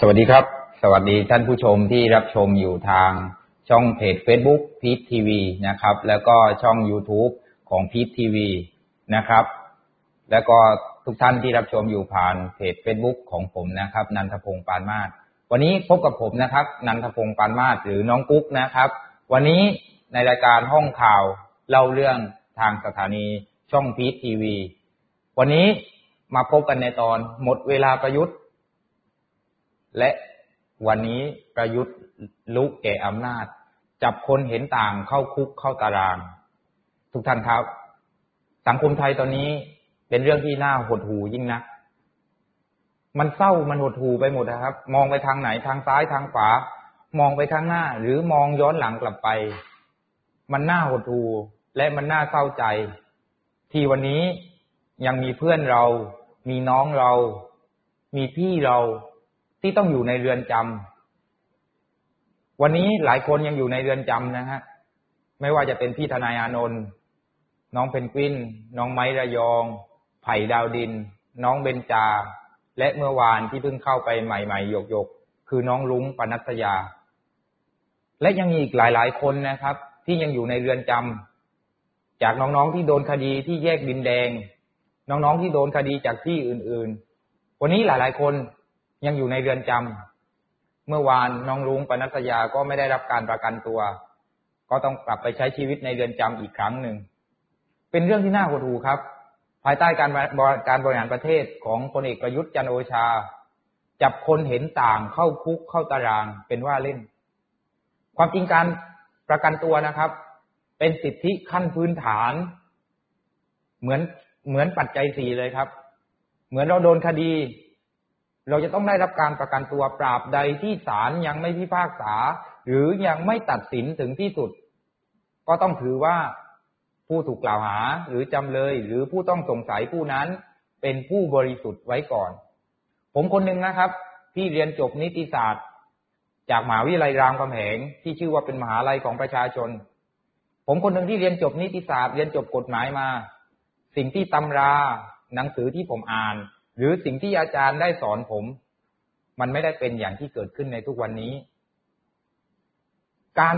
สวัสดีครับ สวัสดีท่านผู้ชมที่รับชมอยู่ทางช่องเพจ Facebook พีททีวีนะครับ แล้วก็ช่อง YouTube ของพีททีวีนะครับ แล้วก็ทุกท่านที่รับชมอยู่ผ่านเพจ Facebook ของผมนะครับ นันทพงศ์ปานมาศวันนี้พบกับผมนะครับ นันทพงศ์ปานมาศหรือน้องกุ๊กนะครับ วันนี้ในรายการห้องข่าวเล่าเรื่องทางสถานีช่องพีททีวีวันนี้มาพบกันในตอนหมดเวลาประยุทธ์ และวันนี้ประยุทธ์ลุกแก่อำนาจ จับคนเห็นต่างเข้าคุกเข้าตาราง ทุกท่านครับ สังคมไทยตอนนี้เป็นเรื่องที่น่าหดหูยิ่งนักมันเศร้ามันหดหูไปหมดนะครับ มองไปทางไหนทางซ้ายทางขวา มองไปข้างหน้า หรือมองย้อนหลังกลับไป มันน่าหดหูและมันน่าเศร้าใจ ที่วันนี้ยังมีเพื่อนเรา มีน้องเรา มีพี่เรา ที่ต้องอยู่ในเรือนจำวันนี้หลายคนยังอยู่ในเรือนจำนะฮะ ไม่ว่าจะเป็นพี่ทนายอานนท์น้องเพนกวิน น้องไม้ระยอง ไผ่ดาวดิน น้องเบนจา และเมื่อวานที่เพิ่งเข้าไปใหม่ๆหยกๆคือน้องลุงปนัสยา และยังมีอีกหลายๆคนนะครับ ที่ยังอยู่ในเรือนจำจากน้องๆที่โดนคดีที่แยกดินแดง น้องๆที่โดนคดีจากที่อื่นๆ วันนี้หลายๆคน ยังอยู่ในเรือนจำเมื่อวานน้องรุ้งปนัสยาก็ไม่ได้รับการประกันตัว ก็ต้องกลับไปใช้ชีวิตในเรือนจำอีกครั้งหนึ่ง เป็นเรื่องที่น่าหดหู่ครับ ภายใต้การการบริหารประเทศของพลเอกประยุทธ์จันโอชา จับคนเห็นต่างเข้าคุกเข้าตารางเป็นว่าเล่น ความจริงการประกันตัวนะครับ เป็นสิทธิขั้นพื้นฐาน เหมือนเหมือนปัจจัยสี่เลยครับ เหมือนเราโดนคดี เราจะต้องได้รับการประกันตัวปราบใดที่ศาลยังไม่พิพากษา หรือยังไม่ตัดสินถึงที่สุด ก็ต้องถือว่าผู้ถูกกล่าวหาหรือจำเลย หรือผู้ต้องสงสัยผู้นั้น เป็นผู้บริสุทธิ์ไว้ก่อน ผมคนหนึ่งนะครับ ที่เรียนจบนิติศาสตร์ จากมหาวิทยาลัยรามคำแหงที่ชื่อว่าเป็นมหาลัยของประชาชน ผมคนหนึ่งที่เรียนจบนิติศาสตร์ เรียนจบกฎหมายมา สิ่งที่ตำราหนังสือที่ผมอ่าน หรือสิ่งที่อาจารย์ได้สอนผม มันไม่ได้เป็นอย่างที่เกิดขึ้นในทุกวันนี้ การ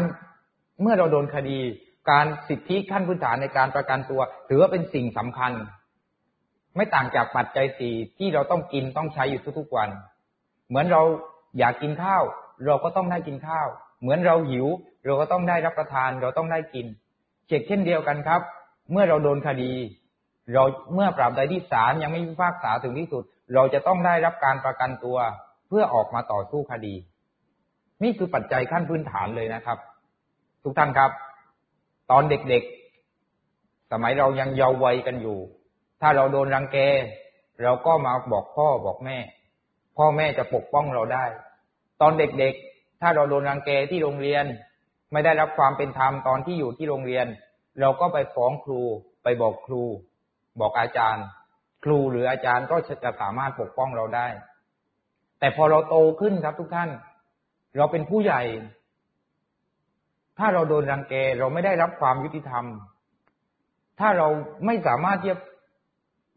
เมื่อเราโดนคดี การสิทธิขั้นพื้นฐานในการประกันตัว ถือว่าเป็นสิ่งสำคัญ ไม่ต่างจากปัจจัยสี่ที่เราต้องกินต้องใช้อยู่ทุกๆวัน เหมือนเราอยากกินข้าว เราก็ต้องได้กินข้าว เหมือนเราหิว เราก็ต้องได้รับประทาน เราต้องได้กินเช่นเดียวกันครับ เมื่อเราโดนคดี เราเมื่อปราบใดที่ศาลยังไม่พิพากษาถึงที่สุด เราจะต้องได้รับการประกันตัว เพื่อออกมาต่อสู้คดี นี่คือปัจจัยขั้นพื้นฐานเลยนะครับ ทุกท่านครับ ตอนเด็กๆ สมัยเรายังเยาว์วัยกันอยู่ ถ้าเราโดนรังแก เราก็มาบอกพ่อบอกแม่ พ่อแม่จะปกป้องเราได้ ตอนเด็กๆ ถ้าเราโดนรังแกที่โรงเรียน ไม่ได้รับความเป็นธรรมตอนที่อยู่ที่โรงเรียน เราก็ไปฟ้องครูไปบอกครู บอกอาจารย์ ครูหรืออาจารย์ก็จะสามารถปกป้องเราได้ แต่พอเราโตขึ้นครับทุกท่าน เราเป็นผู้ใหญ่ ถ้าเราโดนรังแกเราไม่ได้รับความยุติธรรม ถ้าเราไม่สามารถที่จะ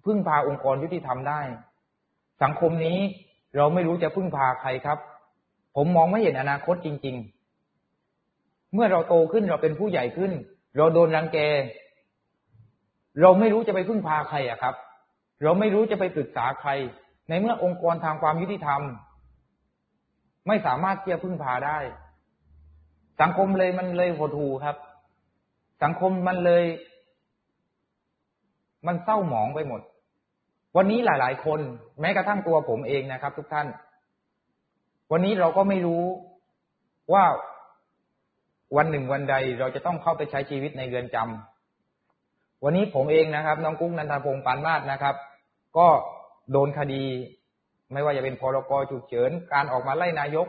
พึ่งพาองค์กรยุติธรรมได้ สังคมนี้เราไม่รู้จะพึ่งพาใครครับ ผมมองไม่เห็นอนาคตจริง ๆ เมื่อเราโตขึ้นเราเป็นผู้ใหญ่ขึ้น เราโดนรังแก เราไม่รู้จะไปพึ่งพาใครอะครับ เราไม่รู้จะไปปรึกษาใคร ในเมื่อองค์กรทางความยุติธรรม ไม่สามารถที่จะพึ่งพาได้ สังคมเลยมันเลยหดหูครับ สังคมมันเลย มันเศร้าหมองไปหมด วันนี้หลาย ๆ คน แม้กระทั่งตัวผมเองนะครับ ทุกท่าน วันนี้เราก็ไม่รู้ว่าวันหนึ่งวันใดเราจะต้องเข้าไปใช้ชีวิตในเรือนจำ วันนี้ผมเองนะครับ น้องกุ้งนันทพงศ์ปานมาศนะครับ ก็โดนคดี ไม่ว่าจะเป็นพรกฉุกเฉินการออกมาไล่นายก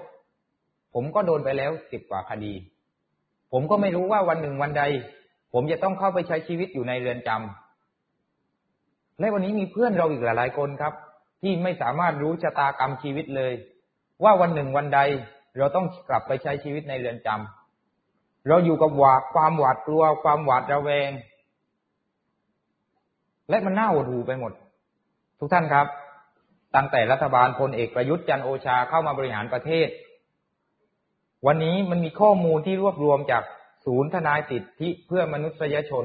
ผมก็โดนไปแล้วสิบกว่าคดี ผมก็ไม่รู้ว่าวันหนึ่งวันใด ผมจะต้องเข้าไปใช้ชีวิตอยู่ในเรือนจำและวันนี้มีเพื่อนเราอีกหลายๆคนครับ ที่ไม่สามารถรู้ชะตากรรมชีวิตเลย ว่าวันหนึ่งวันใด เราต้องกลับไปใช้ชีวิตในเรือนจำเราอยู่กับหวาดความหวาดกลัวความหวาดระแวง และมันน่าหดหูไปหมด ทุกท่านครับ ตั้งแต่รัฐบาลพลเอกประยุทธ์จันโอชาเข้ามาบริหารประเทศ วันนี้มันมีข้อมูลที่รวบรวมจากศูนย์ทนายสิทธิเพื่อมนุษยชน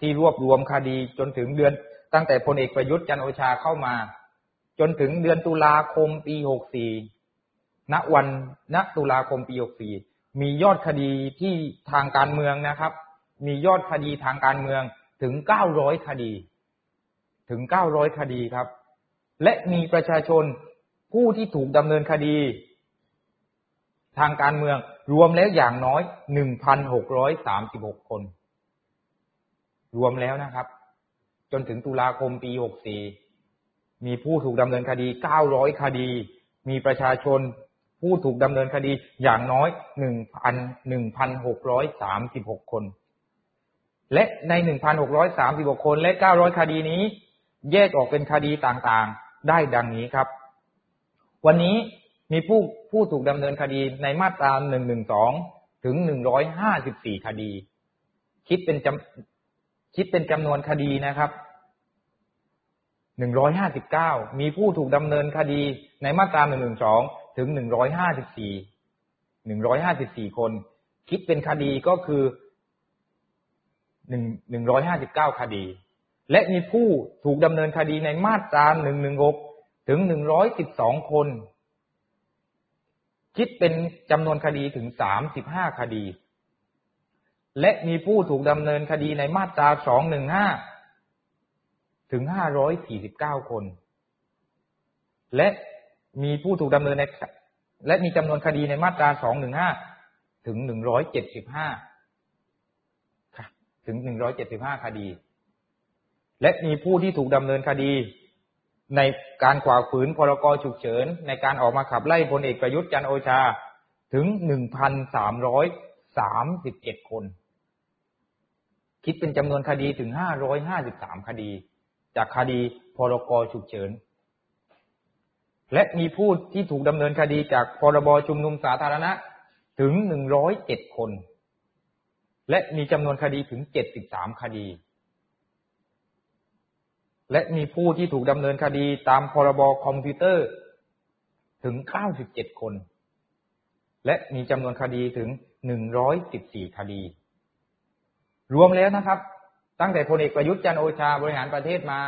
ที่รวบรวมคดีจนถึงเดือน ตั้งแต่พลเอกประยุทธ์จันโอชาเข้ามา จนถึงเดือนตุลาคมปีหกสี่ณวันณตุลาคมปีหกสี่มียอดคดีที่ทางการเมืองนะครับ มียอดคดีทางการเมือง ถึงเก้าร้อยคดี ถึงเก้าร้อยคดีครับ และมีประชาชนผู้ที่ถูกดำเนินคดี ทางการเมืองรวมแล้วอย่างน้อยหนึ่งพันหกร้อยสามสิบหกคน รวมแล้วนะครับ จนถึงตุลาคมปีหกสี่มีผู้ถูกดำเนินคดีเก้าร้อยคดี มีประชาชนผู้ถูกดำเนินคดีอย่างน้อยหนึ่งพันหนึ่งพันหกร้อยสามสิบหกคน และในหนึ่งพันหกร้อยสามสิบหกคนและเก้าร้อยคดีนี้ แยกออกเป็นคดีต่างๆ ได้ดังนี้ครับ วันนี้มีผู้ผู้ถูกดำเนินคดีในมาตราหนึ่งหนึ่งสองถึงหนึ่งร้อยห้าสิบสี่คดี คิดเป็นจำคิดเป็นจำนวนคดีนะครับหนึ่งร้อยห้าสิบเก้ามีผู้ถูกดำเนินคดีในมาตราหนึ่งหนึ่งสองถึงหนึ่งร้อยห้าสิบสี่หนึ่งร้อยห้าสิบสี่คน คิดเป็นคดีก็คือ หนึ่งหนึ่งร้อยห้าสิบเก้าคดี และมีผู้ถูกดำเนินคดีในมาตราหนึ่งหนึ่งหกถึงหนึ่งร้อยสิบสองคน คิดเป็นจำนวนคดีถึงสามสิบห้าคดี และมีผู้ถูกดำเนินคดีในมาตราสองหนึ่งห้าถึงห้าร้อยสี่สิบเก้าคน และมีผู้ถูกดำเนินในและมีจำนวนคดีในมาตราสองหนึ่งห้าถึงหนึ่งร้อยเจ็ดสิบห้า ถึงหนึ่งร้อยเจ็ดสิบห้าคดี และมีผู้ที่ถูกดำเนินคดี ในการขวาฝืนพรกฉุกเฉิน ในการออกมาขับไล่พลเอกประยุทธ์จันโอชาถึงหนึ่งพันสามร้อยสามสิบเจ็ดคน คิดเป็นจำนวนคดีถึงห้าร้อยห้าสิบสามคดี จากคดีพรกฉุกเฉิน และมีผู้ที่ถูกดำเนินคดีจากพรบชุมนุมสาธารณะถึงหนึ่งร้อยเจ็ดคน และมีจำนวนคดีถึงเจ็ดสิบสามคดี และมีผู้ที่ถูกดำเนินคดีตามพรบคอมพิวเตอร์ถึงเก้าสิบเจ็ดคน และมีจำนวนคดีถึงหนึ่งร้อยสิบสี่คดี รวมแล้วนะครับ ตั้งแต่พลเอกประยุทธ์จันโอชาบริหารประเทศมา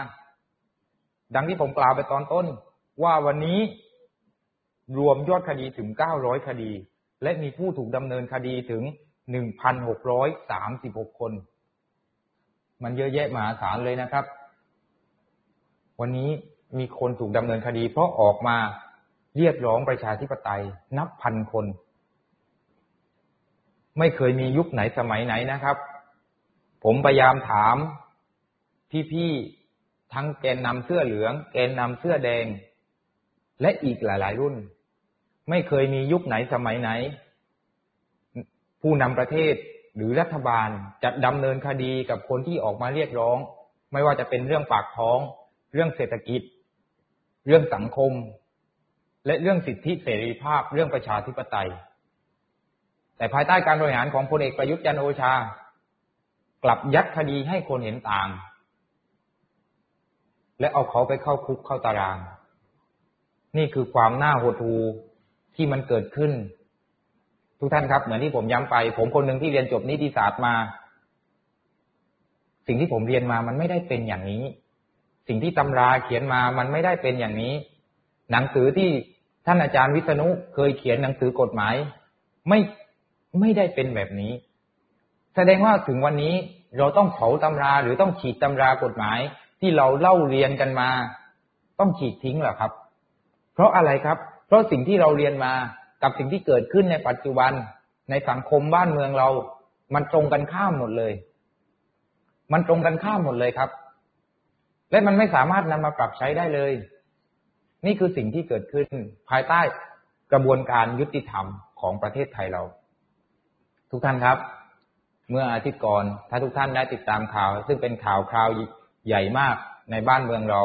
ดังที่ผมกล่าวไปตอนต้น ว่าวันนี้รวมยอดคดีถึง 900 คดี และมีผู้ถูกดำเนินคดีถึง 1,636คน มันเยอะแยะมหาศาลเลยนะครับ วันนี้มีคนถูกดำเนินคดี เพราะออกมาเรียกร้องประชาธิปไตยนับพันคน ไม่เคยมียุคไหนสมัยไหนนะครับ ผมพยายามถามพี่ๆทั้งแกนนำเสื้อเหลือง แกนนำเสื้อแดง และอีกหลาย ๆ รุ่น ไม่เคยมียุคไหนสมัยไหน ผู้นำประเทศหรือรัฐบาลจะดำเนินคดีกับคนที่ออกมาเรียกร้อง ไม่ว่าจะเป็นเรื่องปากท้อง เรื่องเศรษฐกิจ เรื่องสังคม และเรื่องสิทธิเสรีภาพ เรื่องประชาธิปไตย แต่ภายใต้การบริหารของพลเอกประยุทธ์จันโอชา กลับยัดคดีให้คนเห็นต่าง และเอาเขาไปเข้าคุกเข้าตาราง นี่คือความน่าหดหู่ที่มันเกิดขึ้น ทุกท่านครับ เหมือนที่ผมย้ำไป ผมคนหนึ่งที่เรียนจบนิติศาสตร์มา สิ่งที่ผมเรียนมามันไม่ได้เป็นอย่างนี้ สิ่งที่ตำราเขียนมามันไม่ได้เป็นอย่างนี้ หนังสือที่ท่านอาจารย์วิษณุเคยเขียนหนังสือกฎหมาย ไม่ไม่ได้เป็นแบบนี้ แสดงว่าถึงวันนี้เราต้องเผาตำราหรือต้องฉีดตำรากฎหมายที่เราเล่าเรียนกันมา ต้องฉีดทิ้งเหรอครับ เพราะอะไรครับ เพราะสิ่งที่เราเรียนมา กับสิ่งที่เกิดขึ้นในปัจจุบันในสังคมบ้านเมืองเรา มันตรงกันข้ามหมดเลย มันตรงกันข้ามหมดเลยครับ และมันไม่สามารถนำมาปรับใช้ได้เลย นี่คือสิ่งที่เกิดขึ้นภายใต้กระบวนการยุติธรรมของประเทศไทยเรา ทุกท่านครับ เมื่ออาทิตย์ก่อนถ้าทุกท่านได้ติดตามข่าว ซึ่งเป็นข่าวคราวใหญ่มากในบ้านเมืองเรา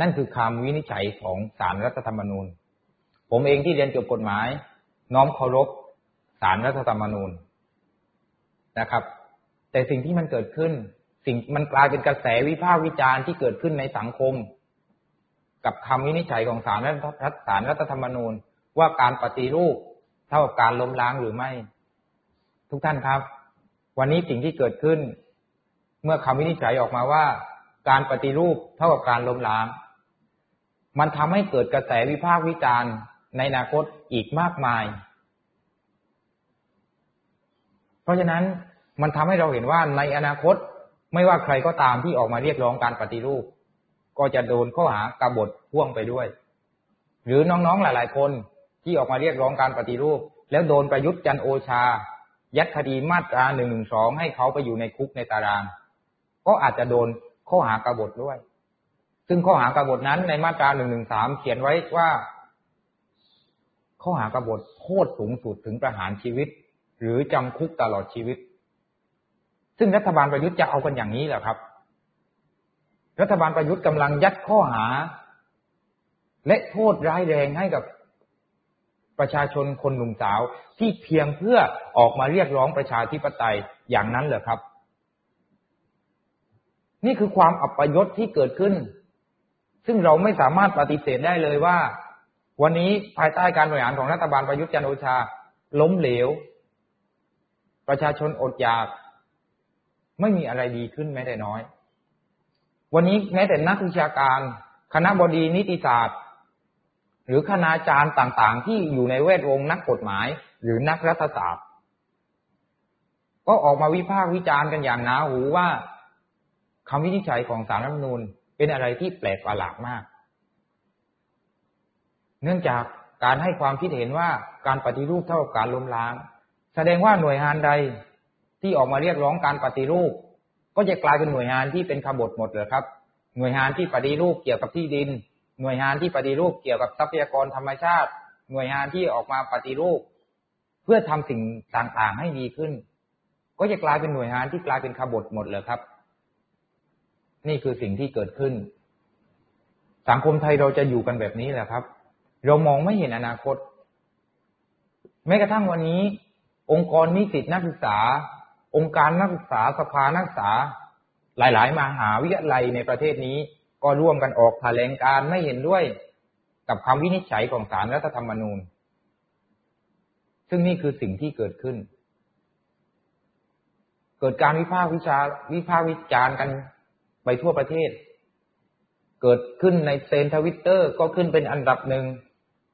นั่นคือคำวินิจฉัยของศาลรรัฐธรรมนูญ ผมเองที่เรียนจบกฎหมาย น้อมเคารพศารรัฐธรรมนูญนะครับ แต่สิ่งที่มันเกิดขึ้น สิ่งมันกลายเป็นกระแสวิพากษ์วิจารณ์ที่เกิดขึ้นในสังคม กับคำวินิจฉัยของศาลรัฐศาลรัฐธรรมนูญ ว่าการปฏิรูปเท่ากับการล้มล้างหรือไม่ ทุกท่านครับ วันนี้สิ่งที่เกิดขึ้น เมื่อคำวินิจฉัยออกมาว่า การปฏิรูปเท่ากับการล้มล้าง มันทำให้เกิดกระแสวิพากษ์วิจารณ์ ในอนาคตอีกมากมาย เพราะฉะนั้นมันทำให้เราเห็นว่าในอนาคตไม่ว่าใครก็ตามที่ออกมาเรียกร้องการปฏิรูป ก็จะโดนข้อหากบฏพ่วงไปด้วย หรือน้องๆหลาย ๆ คนที่ออกมาเรียกร้องการปฏิรูป แล้วโดนประยุทธ์จันโอชา ยัดคดีมาตราหนึ่งหนึ่งสองให้เขาไปอยู่ในคุกในตาราง ก็อาจจะโดนข้อหากบฏด้วย ซึ่งข้อหากบฏนั้นในมาตราหนึ่งหนึ่งสามเขียนไว้ว่า ข้อหากบฏโทษสูงสุดถึงประหารชีวิต หรือจำคุกตลอดชีวิต ซึ่งรัฐบาลประยุทธ์จะเอากันอย่างนี้แหละครับ รัฐบาลประยุทธ์กำลังยัดข้อหา และโทษร้ายแรงให้กับประชาชนคนหนุ่มสาวที่เพียงเพื่อออกมาเรียกร้องประชาธิปไตยอย่างนั้นเหรอครับ นี่คือความอับปยศที่เกิดขึ้น ซึ่งเราไม่สามารถปฏิเสธได้เลยว่า วันนี้ภายใต้การบริหารของรัฐบาลประยุทธ์จันโอชา ล้มเหลว ประชาชนอดอยาก ไม่มีอะไรดีขึ้นแม้แต่น้อย วันนี้แม้แต่นักวิชาการ คณะบดีนิติศาสตร์ หรือคณาจารย์ต่างๆ ที่อยู่ในแวดวงนักกฎหมาย หรือนักรัฐศาสตร์ ก็ออกมาวิพากษ์วิจารณ์กันอย่างหนาหูว่าคำวินิจฉัยของสารรัฐมนูญเป็นอะไรที่แปลกประหลาดมาก เนื่องจากการให้ความคิดเห็นว่าการปฏิรูปเท่ากับการล้มล้าง แสดงว่าหน่วยงานใดที่ออกมาเรียกร้องการปฏิรูป ก็จะกลายเป็นหน่วยงานที่เป็นขบฏหมดเลยครับ หน่วยงานที่ปฏิรูปเกี่ยวกับที่ดิน หน่วยงานที่ปฏิรูปเกี่ยวกับทรัพยากรธรรมชาติ หน่วยงานที่ออกมาปฏิรูป เพื่อทำสิ่งต่างๆให้ดีขึ้น ก็จะกลายเป็นหน่วยงานที่กลายเป็นขบฏหมดเลยครับ นี่คือสิ่งที่เกิดขึ้น สังคมไทยเราจะอยู่กันแบบนี้แหละครับ เรามองไม่เห็นอนาคต แม้กระทั่งวันนี้ องค์กรนิสิตนักศึกษา องค์การนักศึกษาสภานักศึกษา หลาย ๆ มหาวิทยาลัยในประเทศนี้ก็ร่วมกันออกแถลงการไม่เห็นด้วยกับคำวินิจฉัยของศาลรัฐธรรมนูญ ซึ่งนี่คือสิ่งที่เกิดขึ้น เกิดการวิพากษ์วิจารวิพากษ์วิจารณ์กันไปทั่วประเทศ เกิดขึ้นในเซนทวิตเตอร์ก็ขึ้นเป็นอันดับหนึ่ง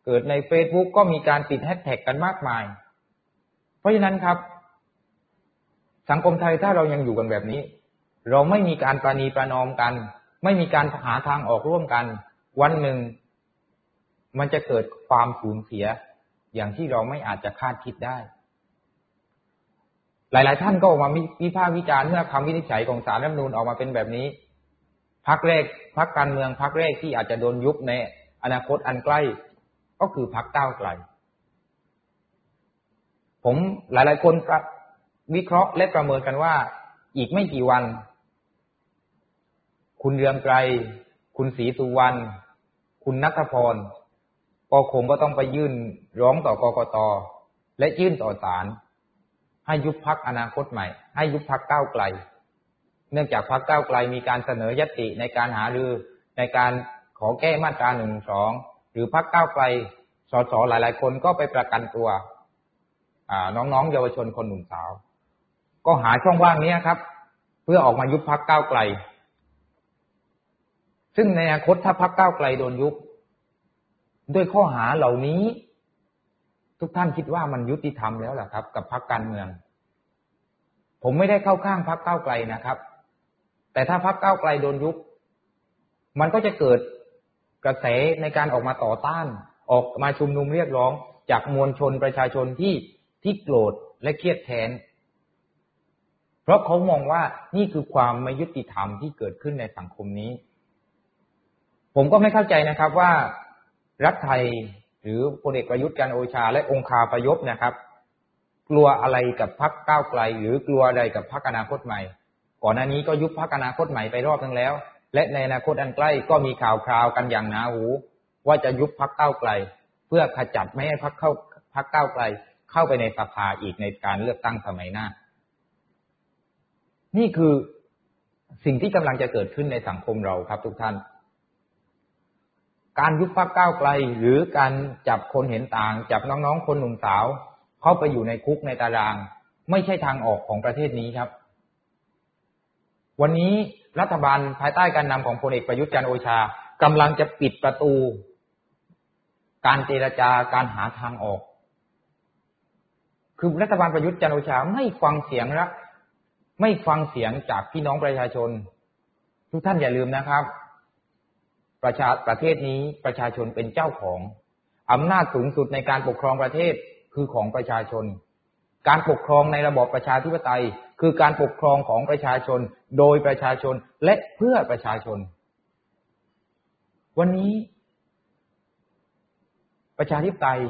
เกิดในเฟซบุ๊กก็มีการติดแฮชแท็กกันมากมาย เพราะฉะนั้นครับ สังคมไทยถ้าเรายังอยู่กันแบบนี้ เราไม่มีการประนีประนอมกัน ไม่มีการหาทางออกร่วมกัน วันหนึ่ง มันจะเกิดความสูญเสีย อย่างที่เราไม่อาจจะคาดคิดได้ หลาย ๆ ท่านก็ออกมาวิพากษ์วิจารณ์เมื่อคำวินิจฉัยของศาลรัฐมนูญออกมาเป็นแบบนี้พักแรกพักการเมืองพักแรกที่อาจจะโดนยุบในอนาคตอันใกล้ ก็คือพักก้าวไกล ผมหลาย ๆ คนวิเคราะห์และประเมินกันว่า อีกไม่กี่วัน คุณเรืองไกร คุณศรีสุวรรณ คุณนัทพรก็คงก็ต้องไปยื่นร้องต่อกกต และยื่นต่อศาลให้ยุบพักอนาคตใหม่ ให้ยุบพักก้าวไกล เนื่องจากพักก้าวไกลมีการเสนอยติในการหารือในการขอแก้มาตราหนึ่งสอง รือพักก้าวไกลสสหลาย ๆ คนก็ไปประกันตัวน้องๆเยาวชนคนหนุ่มสาว ก็หาช่องว่างนี้ครับ เพื่อออกมายุบพักก้าวไกล ซึ่งในอนาคตถ้าพักก้าวไกลโดนยุบด้วยข้อหาเหล่านี้ ทุกท่านคิดว่ามันยุติธรรมแล้วแหละครับ กับพักการเมือง ผมไม่ได้เข้าข้างพักก้าวไกลนะครับ แต่ถ้าพักก้าวไกลโดนยุบมันก็จะเกิด กระแสในการออกมาต่อต้าน ออกมาชุมนุมเรียกร้อง จากมวลชนประชาชนที่ที่โกรธและเครียดแค้นเพราะเขามองว่านี่คือความไม่ยุติธรรมที่เกิดขึ้นในสังคมนี้ ผมก็ไม่เข้าใจนะครับว่ารัฐไทยหรือพลเอกประยุทธ์จันโอชา และองคาประยบนะครับ กลัวอะไรกับพรรคก้าวไกล หรือ กลัวอะไรกับพรรคอนาคตใหม่ ก่อนหน้านี้ก็ยุบพรรคอนาคตใหม่ไปรอบนึงแล้ว และในอนาคตอันใกล้ก็มีข่าวคราวกันอย่างหนาหู ว่าจะยุบพรรคก้าไกล เพื่อขจัดไม่ให้พรรคเข้าพรรคก้าไกล เข้าไปในสภาอีกในการเลือกตั้งสมัยหน้า นี่คือสิ่งที่กำลังจะเกิดขึ้นในสังคมเราครับทุกท่าน การยุบพักก้าไกล หรือการจับคนเห็นต่าง จับน้องๆคนหนุ่มสาว เข้าไปอยู่ในคุกในตาราง ไม่ใช่ทางออกของประเทศนี้ครับ วันนี้ รัฐบาลภายใต้การนำของพลเอกประยุทธ์จันโอชากำลังจะปิดประตู การเจรจาการหาทางออก คือรัฐบาลประยุทธ์จันโอชาไม่ฟังเสียงรักไม่ฟังเสียงจากพี่น้องประชาชน ทุกท่านอย่าลืมนะครับ ประชาประเทศนี้ประชาชนเป็นเจ้าของอำนาจสูงสุดในการปกครองประเทศคือของประชาชน การปกครองในระบอบประชาธิปไตย คือการปกครองของประชาชน โดยประชาชนและเพื่อประชาชน วันนี้ ประชาธิปไตย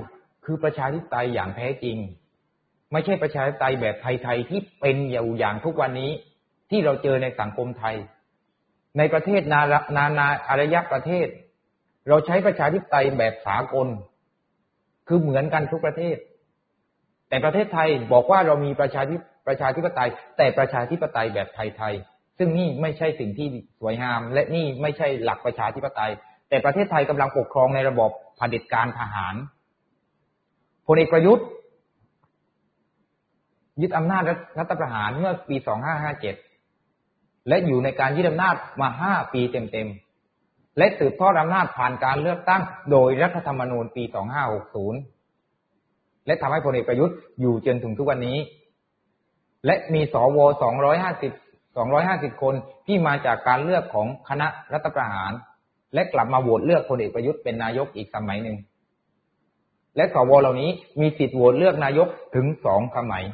คือประชาธิปไตยอย่างแท้จริง ไม่ใช่ประชาธิปไตยแบบไทยๆที่เป็นอยู่อย่างทุกวันนี้ ที่เราเจอในสังคมไทย ในประเทศนานานาอารยประเทศ เราใช้ประชาธิปไตยแบบสากล คือเหมือนกันทุกประเทศ แต่ประเทศไทยบอกว่าเรามีประชาธิป ประชาธิปไตย แต่ประชาธิปไตยแบบไทยๆซึ่งนี่ไม่ใช่สิ่งที่สวยงาม และนี่ไม่ใช่หลักประชาธิปไตย แต่ประเทศไทยกำลังปกครองในระบบเผด็จการทหารพลเอกประยุทธ์ ยึดอำนาจรัฐประหารเมื่อปี 2557 และอยู่ในการยึดอำนาจมา 5 ปีเต็มๆ และสืบทอดอำนาจผ่านการเลือกตั้ง โดยรัฐธรรมนูญปี 2560 และทำให้พลเอกประยุทธ์อยู่จนถึงทุกวันนี้ และมีสว250 250คนที่มาจากการเลือกของคณะรัฐประหาร และกลับมาโหวตเลือกพลเอกประยุทธ์เป็นนายกอีกสมัยหนึ่ง และสวเหล่านี้มีสิทธิ์โหวตเลือกนายกถึงสองสมัย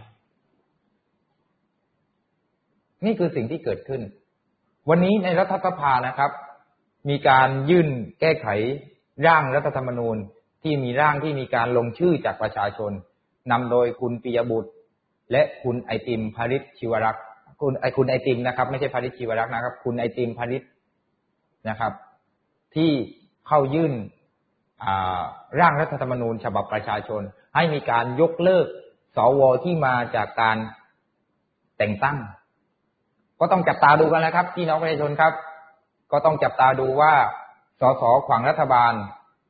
นี่คือสิ่งที่เกิดขึ้น วันนี้ในรัฐสภานะครับ มีการยื่นแก้ไขร่างรัฐธรรมนูญที่มีร่างที่มีการลงชื่อจากประชาชนนำโดยคุณปิยบุตร และคุณไอติมพาริศชิวรักษ์คุณไอคุณไอติมนะครับ ไม่ใช่พาริศชิวรักษ์นะครับ คุณไอติมพาริศนะครับ ที่เข้ายื่นร่างรัฐธรรมนูญฉบับประชาชน ให้มีการยกเลิกสวที่มาจากการแต่งตั้ง ก็ต้องจับตาดูกันแล้วครับพี่น้องประชาชนครับ ก็ต้องจับตาดูว่าสสขวางรัฐบาล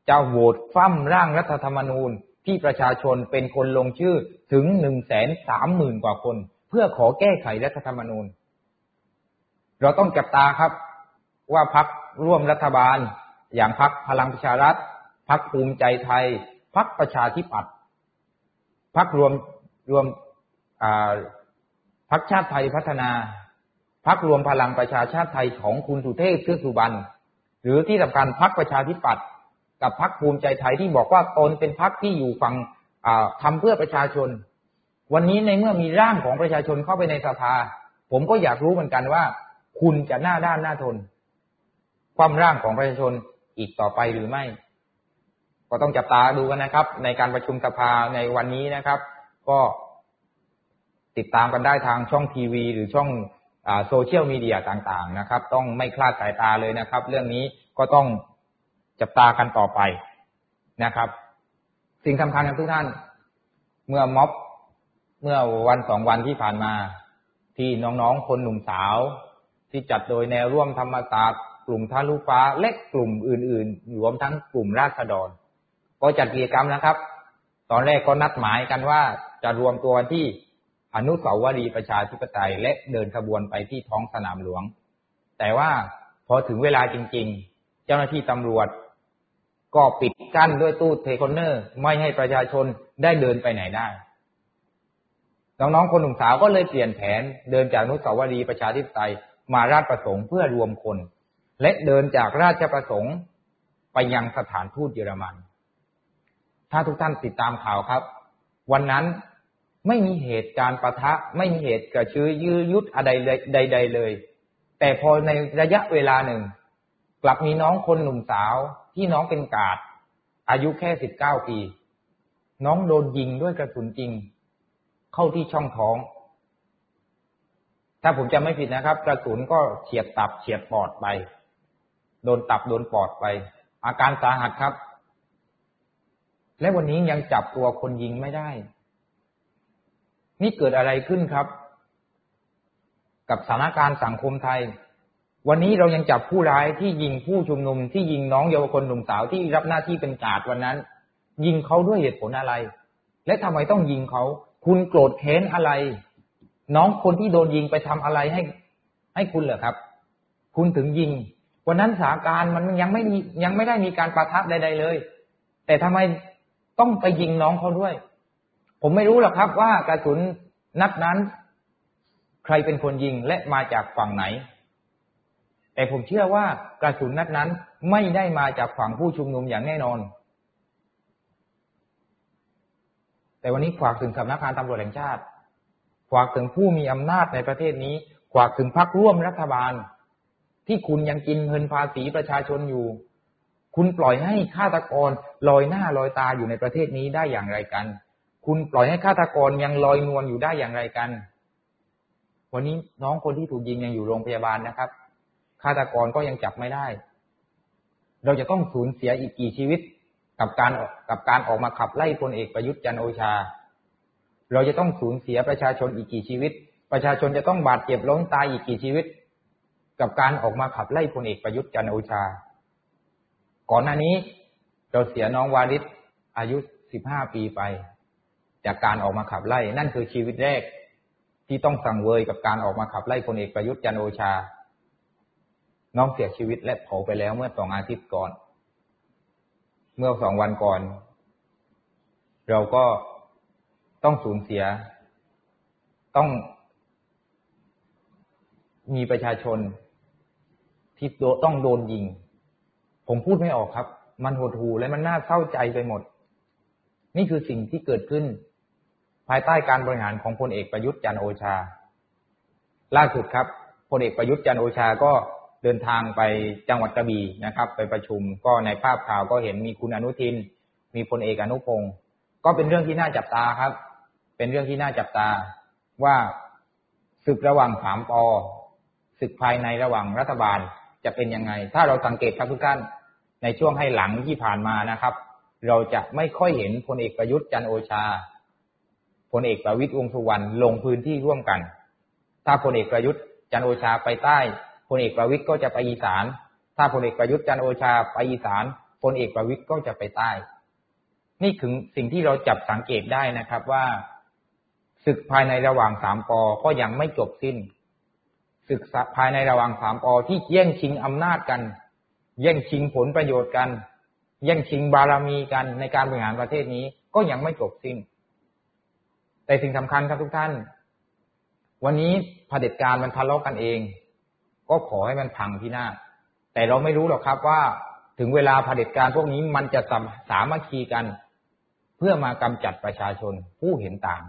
จะโหวตฟั่มร่างรัฐธรรมนูญ ที่ประชาชนเป็นคนลงชื่อถึงหนึ่งแสนสามหมื่นกว่าคน เพื่อขอแก้ไขรัฐธรรมนูญ เราต้องจับตาครับ ว่าพักร่วมรัฐบาล อย่างพักพลังประชารัฐพักภูมิใจไทยพักประชาธิปัตย์พักรวมรวมพักชาติไทยพัฒนาพักรวมพลังประชาชาติไทยของคุณสุเทพเทือกสุบรรณหรือที่สำคัญพักประชาธิปัตย์ กับพักภูมิใจไทยที่บอกว่าตนเป็นพักที่อยู่ฝั่งทำเพื่อประชาชน วันนี้ในเมื่อมีร่างของประชาชนเข้าไปในสภา ผมก็อยากรู้เหมือนกันว่า คุณจะหน้าด้านหน้าทน ความร่างของประชาชนอีกต่อไปหรือไม่ ก็ต้องจับตาดูกันนะครับ ในการประชุมสภาในวันนี้นะครับ ก็ติดตามกันได้ทางช่องทีวี หรือช่องโซเชียลมีเดียต่างๆนะครับ ต้องไม่คลาดสายตาเลยนะครับ เรื่องนี้ก็ต้อง จับตากันต่อไปนะครับ สิ่งสำคัญของทุกท่าน เมื่อม็อบเมื่อวันสองวันที่ผ่านมา ที่น้องๆคนหนุ่มสาว ที่จัดโดยแนวร่วมธรรมศาสตร์กลุ่มทะลุฟ้าและกลุ่มอื่นๆรวมทั้งกลุ่มราษฎรก็จัดกิจกรรมนะครับ ตอนแรกก็นัดหมายกันว่าจะรวมตัวกันที่อนุสาวรีย์ประชาธิปไตย และเดินขบวนไปที่ท้องสนามหลวง แต่ว่าพอถึงเวลาจริง ๆ เจ้าหน้าที่ตำรวจ ก็ปิดกั้นด้วยตู้คอนเทนเนอร์ ไม่ให้ประชาชนได้เดินไปไหนได้ น้องๆคนหนุ่มสาวก็เลยเปลี่ยนแผนเดินจากอนุสาวรีย์ประชาธิปไตยมาราชประสงค์เพื่อรวมคน และเดินจากราชประสงค์ไปยังสถานทูตเยอรมัน ถ้าทุกท่านติดตามข่าวครับ วันนั้นไม่มีเหตุการณ์ประทะ ไม่มีเหตุกระชื้อยื้อยุดอะไรใด ๆ เลย แต่พอในระยะเวลาหนึ่ง กลับมีน้องคนหนุ่มสาว ที่น้องเป็นกาดอายุแค่สิบเก้าปี น้องโดนยิงด้วยกระสุนจริง เข้าที่ช่องท้อง ถ้าผมจะไม่ผิดนะครับ กระสุนก็เฉียดตับเฉียดปอดไป โดนตับโดนปอดไป อาการสาหัสครับ และวันนี้ยังจับตัวคนยิงไม่ได้ นี่เกิดอะไรขึ้นครับ กับสถานการณ์สังคมไทย วันนี้เรายังจับผู้ร้ายที่ยิงผู้ชุมนุมที่ยิงน้องเยาวชนหนุ่มสาวที่รับหน้าที่เป็นกาดวันนั้น ยิงเขาด้วยเหตุผลอะไร และทำไมต้องยิงเขา คุณโกรธแค้นอะไร น้องคนที่โดนยิงไปทำอะไรให้ ให้คุณเหรอครับ คุณถึงยิง วันนั้นสาการมันยังไม่มียังไม่ได้มีการประทับใด ๆ เลย แต่ทำไมต้องไปยิงน้องเขาด้วย ผมไม่รู้หรอกครับว่ากระสุนนัดนั้น ใครเป็นคนยิงและมาจากฝั่งไหน แต่ผมเชื่อว่ากระสุนนัดนั้นไม่ได้มาจากฝั่งผู้ชุมนุมอย่างแน่นอน แต่วันนี้ฝากถึงสำนักงานตำรวจแห่งชาติฝากถึงผู้มีอำนาจในประเทศนี้ฝากถึงพรรคร่วมรัฐบาล ที่คุณยังกินเงินภาษีประชาชนอยู่ คุณปล่อยให้ฆาตกรลอยหน้าลอยตาอยู่ในประเทศนี้ได้อย่างไรกัน คุณปล่อยให้ฆาตกรยังลอยนวลอยู่ได้อย่างไรกัน วันนี้น้องคนที่ถูกยิงยังอยู่โรงพยาบาลนะครับ ฆาตกรก็ยังจับไม่ได้ เราจะต้องสูญเสียอีกกี่ชีวิตกับการกับการออกมาขับไล่พลเอกประยุทธ์จันโอชา เราจะต้องสูญเสียประชาชนอีกกี่ชีวิต ประชาชนจะต้องบาดเจ็บล้มตายอีกกี่ชีวิต กับการออกมาขับไล่พลเอกประยุทธ์จันโอชา ก่อนหน้านี้เราเสียน้องวาริศอายุสิบห้าปีไป จากการออกมาขับไล่นั่นคือชีวิตแรกที่ต้องสั่งเวยกับการออกมาขับไล่พลเอกประยุทธ์จันโอชา น้องเสียชีวิตและเผาไปแล้วเมื่อสองอาทิตย์ก่อน เมื่อสองวันก่อน เราก็ต้องสูญเสีย ต้องมีประชาชน ที่ต้องโดนยิง ผมพูดไม่ออกครับ มันหดหูและมันน่าเศร้าใจไปหมด นี่คือสิ่งที่เกิดขึ้น ภายใต้การบริหารของพลเอกประยุทธ์จันโอชา ล่าสุดครับพลเอกประยุทธ์จันโอชาก็ เดินทางไปจังหวัดกระบี่นะครับ ไปประชุมก็ในภาพข่าวก็เห็นมีคุณอนุทิน มีพลเอกอนุพงศ์ก็เป็นเรื่องที่น่าจับตาครับ เป็นเรื่องที่น่าจับตาว่าศึกระหว่างสามปอศึกภายในระหว่างรัฐบาลจะเป็นยังไง ถ้าเราสังเกตครับทุกท่านในช่วงให้หลังที่ผ่านมานะครับ เราจะไม่ค่อยเห็นพลเอกประยุทธ์จันโอชาพลเอกประวิตรวงสุวรรณลงพื้นที่ร่วมกัน ถ้าพลเอกประยุทธ์จันโอชาไปใต้ ลเอกประวิตยก็จะไปอีสาน ถ้าพลเอกประยุทธ์จันโอชาไปอีสานพลเอกประวิตยก็จะไปใต้ นี่ถึงสิ่งที่เราจับสังเกตได้นะครับว่าศึกภายในระหว่างสามปอก็ยังไม่จบสิ้นศึกภายในระหว่างสามปอที่แย่งชิงอำนาจกัน แย่งชิงผลประโยชน์กัน แย่งชิงบารมีกันในการบริหารประเทศนี้ก็ยังไม่จบสิ้น แต่สิ่งสำคัญครับทุกท่าน วันนี้เผด็จการมันทะเลาะกันเอง ก็ขอให้มันพังทีหน้าแต่เราไม่รู้หรอกครับว่าถึงเวลาเผด็จการพวกนี้มันจะสามัคคีกัน เพื่อมากำจัดประชาชนผู้เห็นต่าง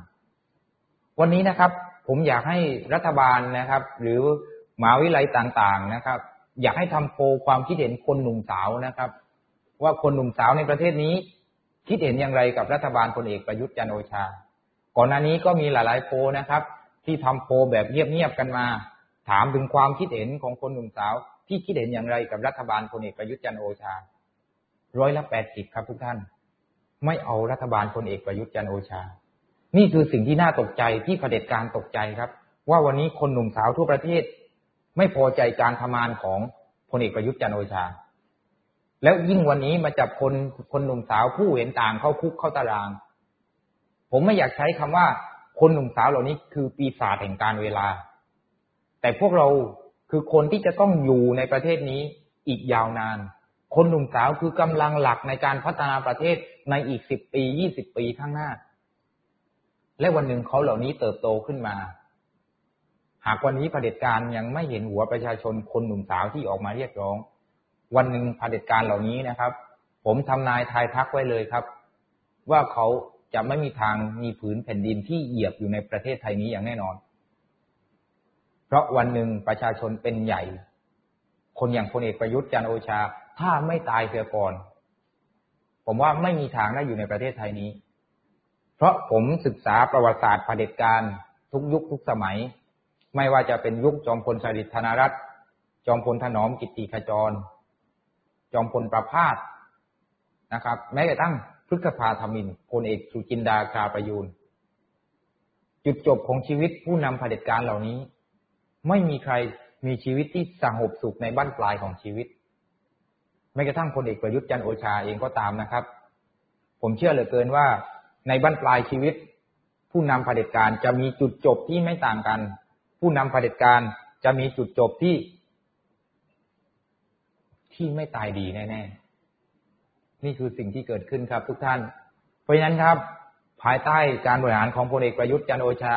วันนี้นะครับ ผมอยากให้รัฐบาลนะครับ หรือมหาวิทยาลัยต่างๆนะครับ อยากให้ทำโพความคิดเห็นคนหนุ่มสาวนะครับ ว่าคนหนุ่มสาวในประเทศนี้ คิดเห็นอย่างไรกับรัฐบาลพลเอกประยุทธ์จันโอชา ก่อนหน้านี้ก็มีหลายๆโพนะครับ ที่ทำโพแบบเงียบๆกันมา ถามถึงความคิดเห็นของคนหนุ่มสาว ที่คิดเห็นอย่างไรกับรัฐบาลพลเอกประยุทธ์จันโอชา ร้อยละแปดสิบครับทุกท่าน ไม่เอารัฐบาลพลเอกประยุทธ์จันโอชา นี่คือสิ่งที่น่าตกใจที่เผด็จการตกใจครับ ว่าวันนี้คนหนุ่มสาวทั่วประเทศ ไม่พอใจการทำงานของพลเอกประยุทธ์จันโอชา แล้วยิ่งวันนี้มาจับคนคนหนุ่มสาวผู้เห็นต่างเข้าคุกเข้าตาราง ผมไม่อยากใช้คำว่า คนหนุ่มสาวเหล่านี้คือปีศาจแห่งการเวลา แต่พวกเราคือคนที่จะต้องอยู่ในประเทศนี้อีกยาวนาน คนหนุ่มสาวคือกำลังหลักในการพัฒนาประเทศในอีกสิบปียี่สิบปีข้างหน้า และวันหนึ่งเขาเหล่านี้เติบโตขึ้นมา หากวันนี้เผด็จการยังไม่เห็นหัวประชาชนคนหนุ่มสาวที่ออกมาเรียกร้อง วันหนึ่งเผด็จการเหล่านี้นะครับ ผมทำนายทายทักไว้เลยครับ ว่าเขาจะไม่มีทางมีผืนแผ่นดินที่เหยียบอยู่ในประเทศไทยนี้อย่างแน่นอน ราะวันหนึ่งประชาชนเป็นใหญ่ คนอย่างพลเอกประยุทธ์จันโอชา ถ้าไม่ตายเสียก่อน ผมว่าไม่มีทางได้อยู่ในประเทศไทยนี้ เพราะผมศึกษาประวัติศาสตร์เผด็จการทุกยุคทุกสมัย ไม่ว่าจะเป็นยุคจอมพลสฤษดิ์ธนรัตน์จอมพลถนอมกิติขจร จอมพลประพาสนะครับ แม้กระทั่งพฤษภาธมินพลเอกสุจินดาคาประยูนจุดจบของชีวิตผู้นำเผด็จการเหล่านี้ ไม่มีใครมีชีวิตที่สงบสุขในบ้านปลายของชีวิตแม้กระทั่งพลเอกประยุทธ์จันโอชาเองก็ตามนะครับ ผมเชื่อเหลือเกินว่า ในบ้านปลายชีวิต ผู้นำเผด็จการจะมีจุดจบที่ไม่ต่างกัน ผู้นำเผด็จการจะมีจุดจบที่ ที่ไม่ตายดีแน่ๆนี่คือสิ่งที่เกิดขึ้นครับ ทุกท่าน เพราะฉะนั้นครับ ภายใต้การบริหารของพลเอกประยุทธ์จันโอชา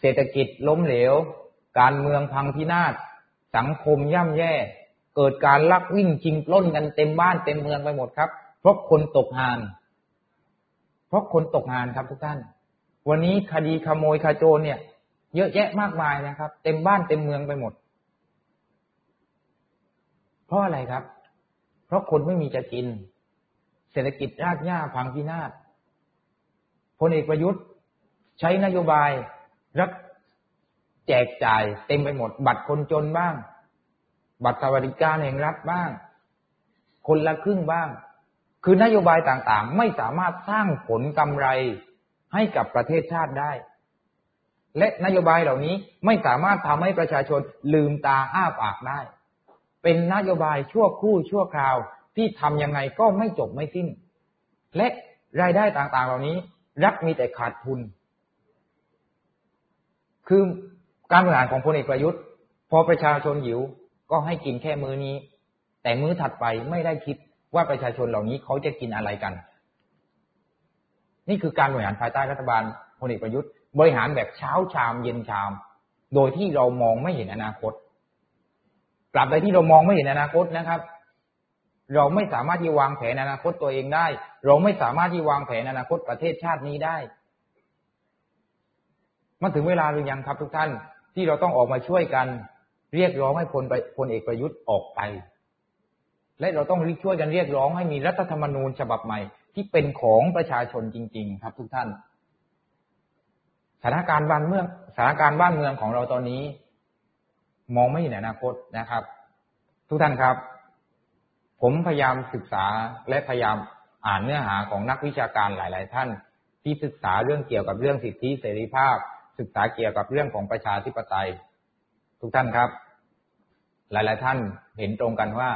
เศรษฐกิจล้มเหลว การเมืองพังพินาศสังคมย่ำแย่ เกิดการลักวิ่งชิงปล้นกันเต็มบ้านเต็มเมืองไปหมดครับ เพราะคนตกงาน เพราะคนตกงานครับทุกท่าน วันนี้คดีขโมยขโจรเนี่ย เยอะแยะมากมายนะครับ เต็มบ้านเต็มเมืองไปหมด เพราะอะไรครับ เพราะคนไม่มีจะกิน เศรษฐกิจรากหญ้าพังพินาศพลเอกประยุทธ์ใช้นโยบายรัฐ แจกจ่ายเต็มไปหมด บัตรคนจนบ้าง บัตรสวัสดิการแห่งรัฐบ้าง คนละครึ่งบ้าง คือนโยบายต่างๆ ไม่สามารถสร้างผลกำไรให้กับประเทศชาติได้ และนโยบายเหล่านี้ไม่สามารถทำให้ประชาชนลืมตาอ้าปากได้ เป็นนโยบายชั่วครู่ชั่วคราวที่ทำยังไงก็ไม่จบไม่สิ้น และรายได้ต่างๆ เหล่านี้ รัฐมีแต่ขาดทุน คือ การบริหารของพลเอกประยุทธ์ พอประชาชนหิวก็ให้กินแค่มื้อนี้ แต่มื้อถัดไปไม่ได้คิดว่าประชาชนเหล่านี้เขาจะกินอะไรกัน นี่คือการบริหารภายใต้รัฐบาลพลเอกประยุทธ์ บริหารแบบเช้าชามเย็นชาม โดยที่เรามองไม่เห็นอนาคตกลับไปที่เรามองไม่เห็นอนาคตนะครับ เราไม่สามารถที่วางแผนอนาคตตัวเองได้ เราไม่สามารถที่วางแผนอนาคตประเทศชาตินี้ได้มันถึงเวลาหรือยังครับทุกท่าน ที่เราต้องออกมาช่วยกัน เรียกร้องให้พลพลเอกประยุทธ์ออกไป และเราต้องช่วยกันเรียกร้องให้มีรัฐธรรมนูญฉบับใหม่ ที่เป็นของประชาชนจริง ๆ ครับทุกท่านสถานการณ์บ้านเมืองสถานการณ์บ้านเมืองของเราตอนนี้ มองไม่เห็นอนาคตนะครับ ทุกท่านครับ ผมพยายามศึกษาและพยายามอ่านเนื้อหาของนักวิชาการหลาย ๆ ท่าน ที่ศึกษาเรื่องเกี่ยวกับเรื่องสิทธิเสรีภาพ ศึกษาเกี่ยวกับเรื่องของประชาธิปไตย ทุกท่านครับ หลาย ๆ ท่านเห็นตรงกันว่า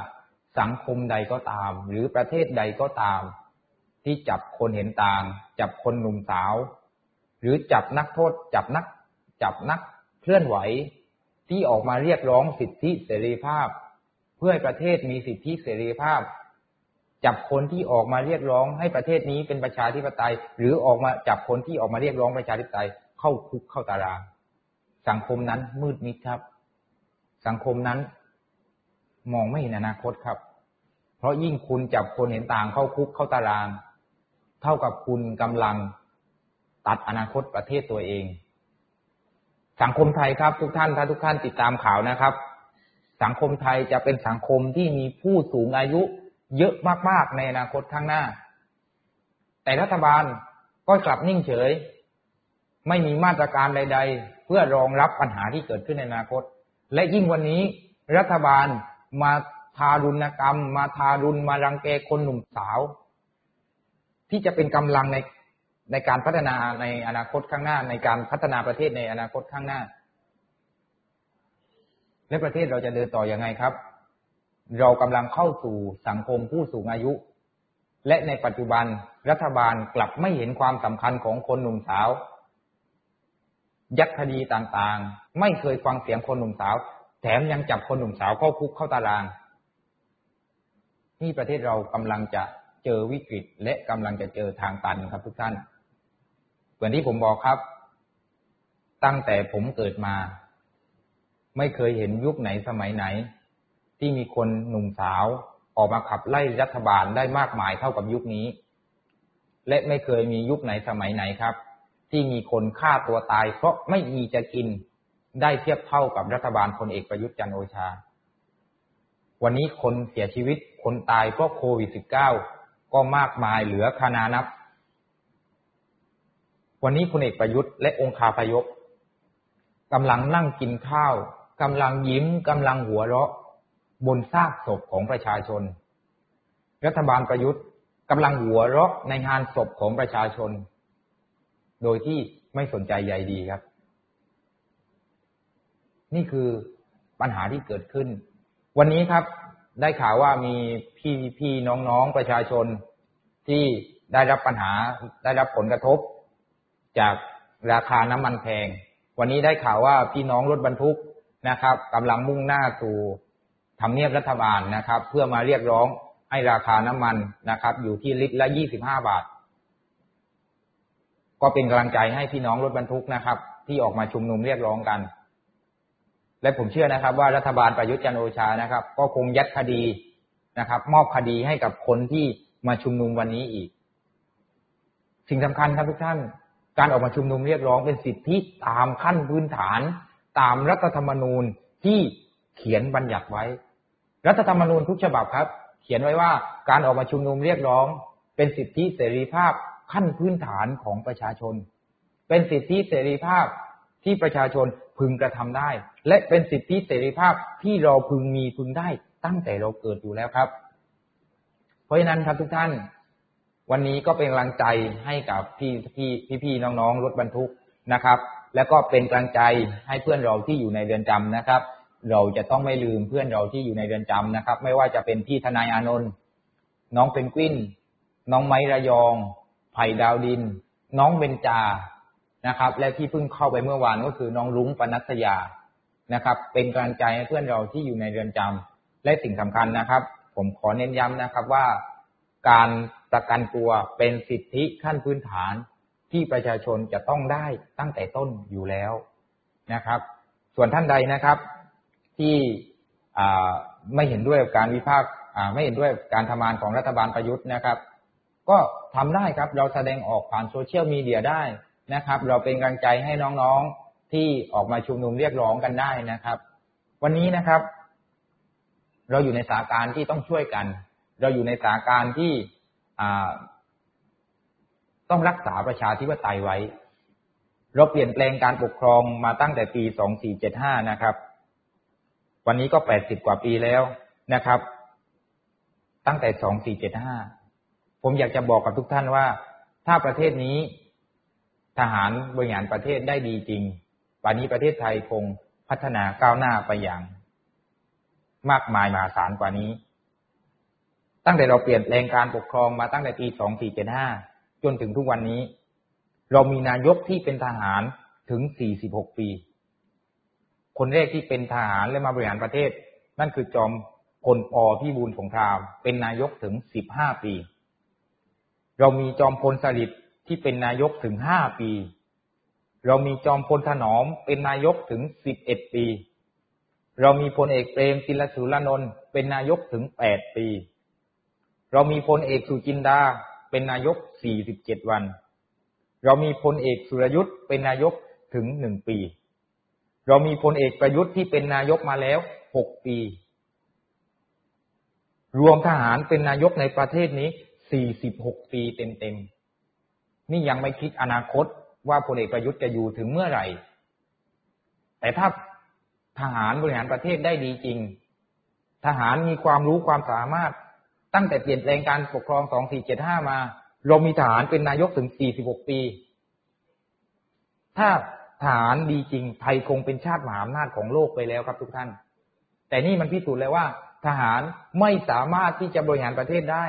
สังคมใดก็ตาม หรือประเทศใดก็ตาม ที่จับคนเห็นต่าง จับคนหนุ่มสาว หรือจับนักโทษ จับนัก จับนักเคลื่อนไหว ที่ออกมาเรียกร้องสิทธิเสรีภาพ เพื่อให้ประเทศมีสิทธิเสรีภาพจับคนที่ออกมาเรียกร้องให้ประเทศนี้เป็นประชาธิปไตย หรือออกมาจับคนที่ออกมาเรียกร้องประชาธิปไตย เข้าคุกเข้าตาราง สังคมนั้นมืดมิดครับ สังคมนั้น มองไม่เห็นอนาคตครับ เพราะยิ่งคุณจับคนเห็นต่างเข้าคุกเข้าตาราง เท่ากับคุณกำลังตัดอนาคตประเทศตัวเอง สังคมไทยครับ ทุกท่านถ้าทุกท่านติดตามข่าวนะครับ สังคมไทยจะเป็นสังคมที่มีผู้สูงอายุเยอะมากๆในอนาคตข้างหน้า แต่รัฐบาลก็กลับนิ่งเฉย ไม่มีมาตรการใด ๆ เพื่อรองรับปัญหาที่เกิดขึ้นในอนาคต และยิ่งวันนี้รัฐบาลมาทารุณกรรม มาทารุณมารังแกคนหนุ่มสาว ที่จะเป็นกำลังในในการพัฒนาในอนาคตข้างหน้า ในการพัฒนาประเทศในอนาคตข้างหน้า และประเทศเราจะเดินต่ออยังไงครับ เรากำลังเข้าสู่สังคมผู้สูงอายุ และในปัจจุบันรัฐบาลกลับไม่เห็นความสำคัญของคนหนุ่มสาว ยัดคดีต่างๆ ไม่เคยฟังเสียงคนหนุ่มสาว แถมยังจับคนหนุ่มสาวเข้าคุกเข้าตาราง นี่ประเทศเรากำลังจะเจอวิกฤต และกำลังจะเจอทางตันครับทุกท่านเหมือนที่ผมบอกครับ ตั้งแต่ผมเกิดมา ไม่เคยเห็นยุคไหนสมัยไหน ที่มีคนหนุ่มสาวออกมาขับไล่รัฐบาลได้มากมายเท่ากับยุคนี้ และไม่เคยมียุคไหนสมัยไหนครับ ที่มีคนฆ่าตัวตาย เพราะไม่มีจะกินได้เทียบเท่ากับรัฐบาลพลเอกประยุทธ์จันโอชา วันนี้คนเสียชีวิตคนตายเพราะโควิด -19 ก็มากมายเหลือคนานับ วันนี้พลเอกประยุทธ์และองค์คาพยพกำลังนั่งกินข้าวกำลังยิ้มกำลังหัวเราะ บนซากศพของประชาชน รัฐบาลประยุทธ์กำลังหัวเราะในงานศพของประชาชน โดยที่ไม่สนใจใยดีครับ นี่คือปัญหาที่เกิดขึ้น วันนี้ครับ ได้ข่าวว่ามีพี่พี่น้องๆประชาชนที่ได้รับปัญหาได้รับผลกระทบ จากราคาน้ำมันแพง วันนี้ได้ข่าวว่าพี่น้องรถบรรทุกนะครับกำลังมุ่งหน้าสู่ทำเนียบรัฐบาลนะครับ เพื่อมาเรียกร้องให้ราคาน้ำมันนะครับ อยู่ที่ลิตรละยี่สิบห้าบาท ก็เป็นกำลังใจให้พี่น้องรถบรรทุกนะครับ ที่ออกมาชุมนุมเรียกร้องกัน และผมเชื่อนะครับ ว่ารัฐบาลประยุทธ์จันโอชานะครับ ก็คงยัดคดีนะครับ มอบคดีให้กับคนที่มาชุมนุมวันนี้อีก สิ่งสำคัญครับทุกท่าน การออกมาชุมนุมเรียกร้องเป็นสิทธิตามขั้นพื้นฐาน ตามรัฐธรรมนูญที่เขียนบัญญัติไว้ รัฐธรรมนูญทุกฉบับครับ เขียนไว้ว่าการออกมาชุมนุมเรียกร้อง เป็นสิทธิเสรีภาพ ขั้นพื้นฐานของประชาชน เป็นสิทธิเสรีภาพที่ประชาชนพึงกระทำได้ และเป็นสิทธิเสรีภาพที่เราพึงมีพึงได้ตั้งแต่เราเกิดอยู่แล้วครับ เพราะฉะนั้นครับทุกท่าน วันนี้ก็เป็นกำลังใจให้กับพี่พี่พี่พี่น้องๆรถบรรทุกนะครับ แล้วก็เป็นกำลังใจให้เพื่อนเราที่อยู่ในเรือนจำนะครับ เราจะต้องไม่ลืมเพื่อนเราที่อยู่ในเรือนจำนะครับ ไม่ว่าจะเป็นพี่ทนายอานนท์น้องเป็นกวินน้องไม้ระยอง ไผ่ดาวดิน น้องเบนจานะครับ และที่เพิ่งเข้าไปเมื่อวานก็คือน้องลุงปนัสยานะครับ เป็นกำลังใจให้เพื่อนเราที่อยู่ในเรือนจำและสิ่งสำคัญนะครับ ผมขอเน้นย้ำนะครับว่าการประกันตัวเป็นสิทธิขั้นพื้นฐานที่ประชาชนจะต้องได้ตั้งแต่ต้นอยู่แล้วนะครับ ส่วนท่านใดนะครับที่ไม่เห็นด้วยกับการวิพากษ์ไม่เห็นด้วยการทำงานของรัฐบาลประยุทธ์นะครับ ก็ ทำได้ครับ เราแสดงออกผ่านโซเชียลมีเดียได้นะครับ เราเป็นกำลังใจให้น้องๆที่ออกมาชุมนุมเรียกร้องกันได้นะครับ วันนี้นะครับ เราอยู่ในสถานการณ์ที่ต้องช่วยกัน เราอยู่ในสถานการณ์ที่ต้องรักษาประชาธิปไตยไว้ เราเปลี่ยนแปลงการปกครองมาตั้งแต่ปี 2475 นะครับ วันนี้ก็ 80 กว่าปีแล้วนะครับ ตั้งแต่ 2475 ผมอยากจะบอกกับทุกท่านว่า ถ้าประเทศนี้ทหารบริหารประเทศได้ดีจริงป่านนี้ประเทศไทยคงพัฒนาก้าวหน้าไปอย่าง มากมายมหาศาลกว่านี้ ตั้งแต่เราเปลี่ยนแปลงการปกครองมาตั้งแต่ปี 2475 จนถึงทุกวันนี้ เรามีนายกที่เป็นทหารถึง 46 ปี คนแรกที่เป็นทหารและมาบริหารประเทศ นั่นคือจอมพลปพี่บูลสงคราม เป็นนายกถึง 15 ปี เรามีจอมพลสฤษดิ์ที่เป็นนายกถึง5ปี เรามีจอมพลถนอมเป็นนายกถึง11ปี เรามีพลเอกเปรมติลสุรนนท์เป็นนายกถึง8ปี เรามีพลเอกสุจินดาเป็นนายก47วัน เรามีพลเอกสุรยุทธ์เป็นนายกถึง1ปี เรามีพลเอกประยุทธ์ที่เป็นนายกมาแล้ว6ปี รวมทหารเป็นนายกในประเทศนี้ 46ปีเต็มๆ นี่ยังไม่คิดอนาคตว่าพลเอกประยุทธ์จะอยู่ถึงเมื่อไหร่ แต่ถ้าทหารบริหารประเทศได้ดีจริง ทหารมีความรู้ความสามารถตั้งแต่เปลี่ยนแปลงการปกครอง 2475 มา เรามีทหารเป็นนายกถึง 46 ปี ถ้าทหารดีจริง ไทยคงเป็นชาติมหาอำนาจของโลกไปแล้วครับทุกท่าน แต่นี่มันพิสูจน์เลยว่า ทหารไม่สามารถที่จะบริหารประเทศได้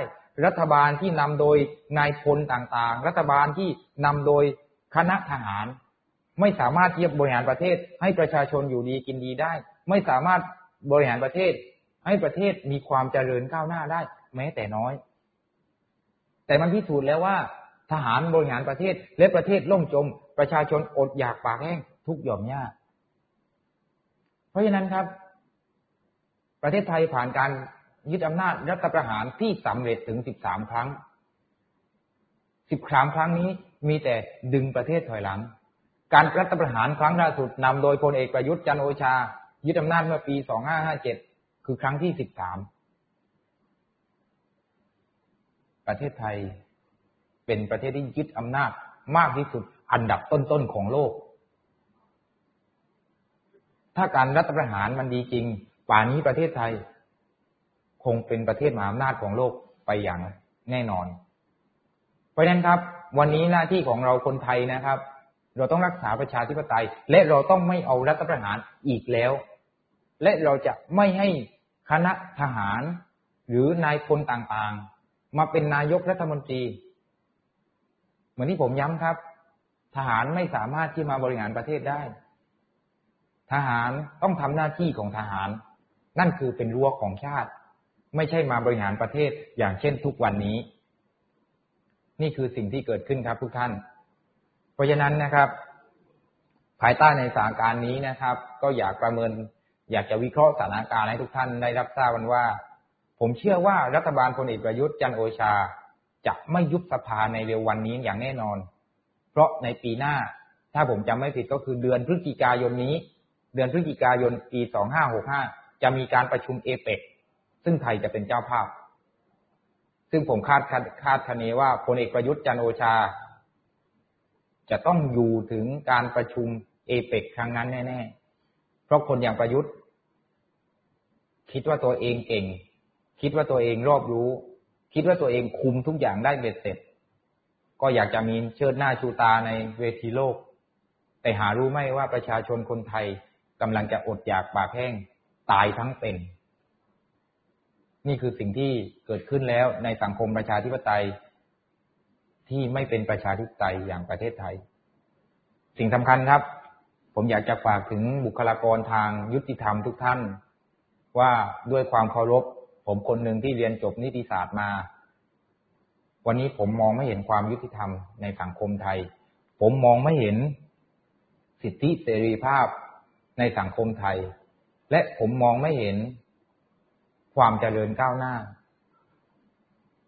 รัฐบาลที่นำโดยนายพลต่างๆ รัฐบาลที่นำโดยคณะทหาร ไม่สามารถที่จะบริหารประเทศ ให้ประชาชนอยู่ดีกินดีได้ ไม่สามารถบริหารประเทศ ให้ประเทศมีความเจริญก้าวหน้าได้ แม้แต่น้อย แต่มันพิสูจน์แล้วว่า ทหารบริหารประเทศและประเทศล่มจม ประชาชนอดอยากปากแห้งทุกหย่อมหญ้าเพราะฉะนั้นครับ ประเทศไทยผ่านการ ยึดอำนาจรัฐประหารที่สำเร็จถึงสิบสามครั้งสิบสามครั้งนี้มีแต่ดึงประเทศถอยหลัง การรัฐประหารครั้งล่าสุดนำโดยพลเอกประยุทธ์จันโอชา ยึดอำนาจเมื่อปีสองห้าห้าเจ็ดคือครั้งที่สิบสามประเทศไทยเป็นประเทศที่ยึดอำนาจมากที่สุดอันดับต้นๆของโลก ถ้าการรัฐประหารมันดีจริง ป่านนี้ประเทศไทย งเป็นประเทศมหาอำนาจของโลกไปอย่างแน่นอน เพราะฉะนั้นครับ วันนี้หน้าที่ของเราคนไทยนะครับ เราต้องรักษาประชาธิปไตย และเราต้องไม่เอารัฐประหารอีกแล้ว และเราจะไม่ให้คณะทหาร หรือนายพลต่างๆ มาเป็นนายกรัฐมนตรี เหมือนที่ผมย้ำครับ ทหารไม่สามารถที่มาบริหารประเทศได้ ทหารต้องทำหน้าที่ของทหาร นั่นคือเป็นรั้วของชาติ ไม่ใช่มาบริหารประเทศอย่างเช่นทุกวันนี้ นี่คือสิ่งที่เกิดขึ้นครับทุกท่าน เพราะฉะนั้นนะครับ ภายใต้ในสถานการณ์นี้นะครับ ก็อยากประเมิน อยากจะวิเคราะห์สถานการณ์ให้ทุกท่านได้รับทราบกันว่า ผมเชื่อว่ารัฐบาลพลเอกประยุทธ์จันโอชา จะไม่ยุบสภาในเร็ววันนี้อย่างแน่นอน เพราะในปีหน้า ถ้าผมจำไม่ผิดก็คือเดือนพฤศจิกายนนี้ เดือนพฤศจิกายนปี 2565 จะมีการประชุมเอเปก ซึ่งไทยจะเป็นเจ้าภาพ ซึ่งผมคาดคาดคะเนว่าพลเอกประยุทธ์จันโอชา จะต้องอยู่ถึงการประชุมเอเปกครั้งนั้นแน่ๆ เพราะคนอย่างประยุทธ์ คิดว่าตัวเองเก่ง คิดว่าตัวเองรอบรู้ คิดว่าตัวเองคุมทุกอย่างได้เบ็ดเสร็จ ก็อยากจะมีเชิดหน้าชูตาในเวทีโลก แต่หารู้ไหมว่าประชาชนคนไทยกำลังจะอดอยากปากแห้งตายทั้งเป็น นี่คือสิ่งที่เกิดขึ้นแล้วในสังคมประชาธิปไตย ที่ไม่เป็นประชาธิปไตยอย่างประเทศไทย สิ่งสำคัญครับ ผมอยากจะฝากถึงบุคลากรทางยุติธรรมทุกท่าน ว่าด้วยความเคารพ ผมคนหนึ่งที่เรียนจบนิติศาสตร์มา วันนี้ผมมองไม่เห็นความยุติธรรมในสังคมไทย ผมมองไม่เห็นสิทธิเสรีภาพในสังคมไทย และผมมองไม่เห็น ความเจริญก้าวหน้า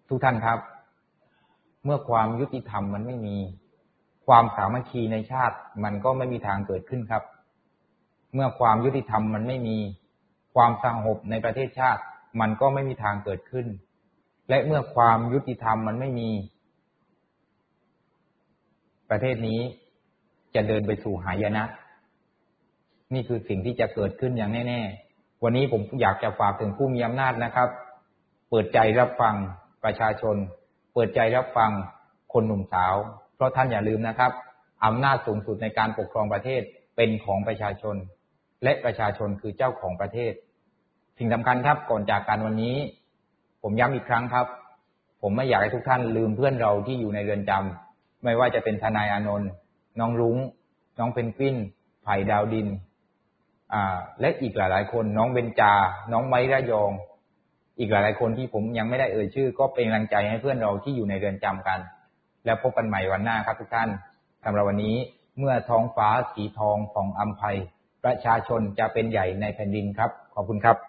ทุกท่านครับ เมื่อความยุติธรรมมันไม่มี ความสามัคคีในชาติ มันก็ไม่มีทางเกิดขึ้นครับ เมื่อความยุติธรรมมันไม่มี ความสงบในประเทศชาติ มันก็ไม่มีทางเกิดขึ้น และเมื่อความยุติธรรมมันไม่มี ประเทศนี้จะเดินไปสู่หายนะ นี่คือสิ่งที่จะเกิดขึ้นอย่างแน่ ๆ วันนี้ผมอยากจะฝากถึงผู้มีอำนาจนะครับ เปิดใจรับฟังประชาชน เปิดใจรับฟังคนหนุ่มสาว เพราะท่านอย่าลืมนะครับอำนาจสูงสุดในการปกครองประเทศเป็นของประชาชน และประชาชนคือเจ้าของประเทศ สิ่งสำคัญครับก่อนจากการวันนี้ ผมย้ำอีกครั้งครับ ผมไม่อยากให้ทุกท่านลืมเพื่อนเราที่อยู่ในเรือนจำไม่ว่าจะเป็นทนายอานนท์น้องรุง้ง น้องเพนกวินไผ่ดาวดิน และอีกหลาย ๆ คนน้องเบนจา น้องไม้ระยอง อีกหลาย ๆ คนที่ผมยังไม่ได้เอ่ยชื่อ ก็เป็นกำลังใจให้เพื่อนเราที่อยู่ในเรือนจำกัน แล้วพบกันใหม่วันหน้าครับทุกท่านสำหรับวันนี้เมื่อท้องฟ้าสีทองของอัมภัยประชาชนจะเป็นใหญ่ในแผ่นดินครับ ขอบคุณครับ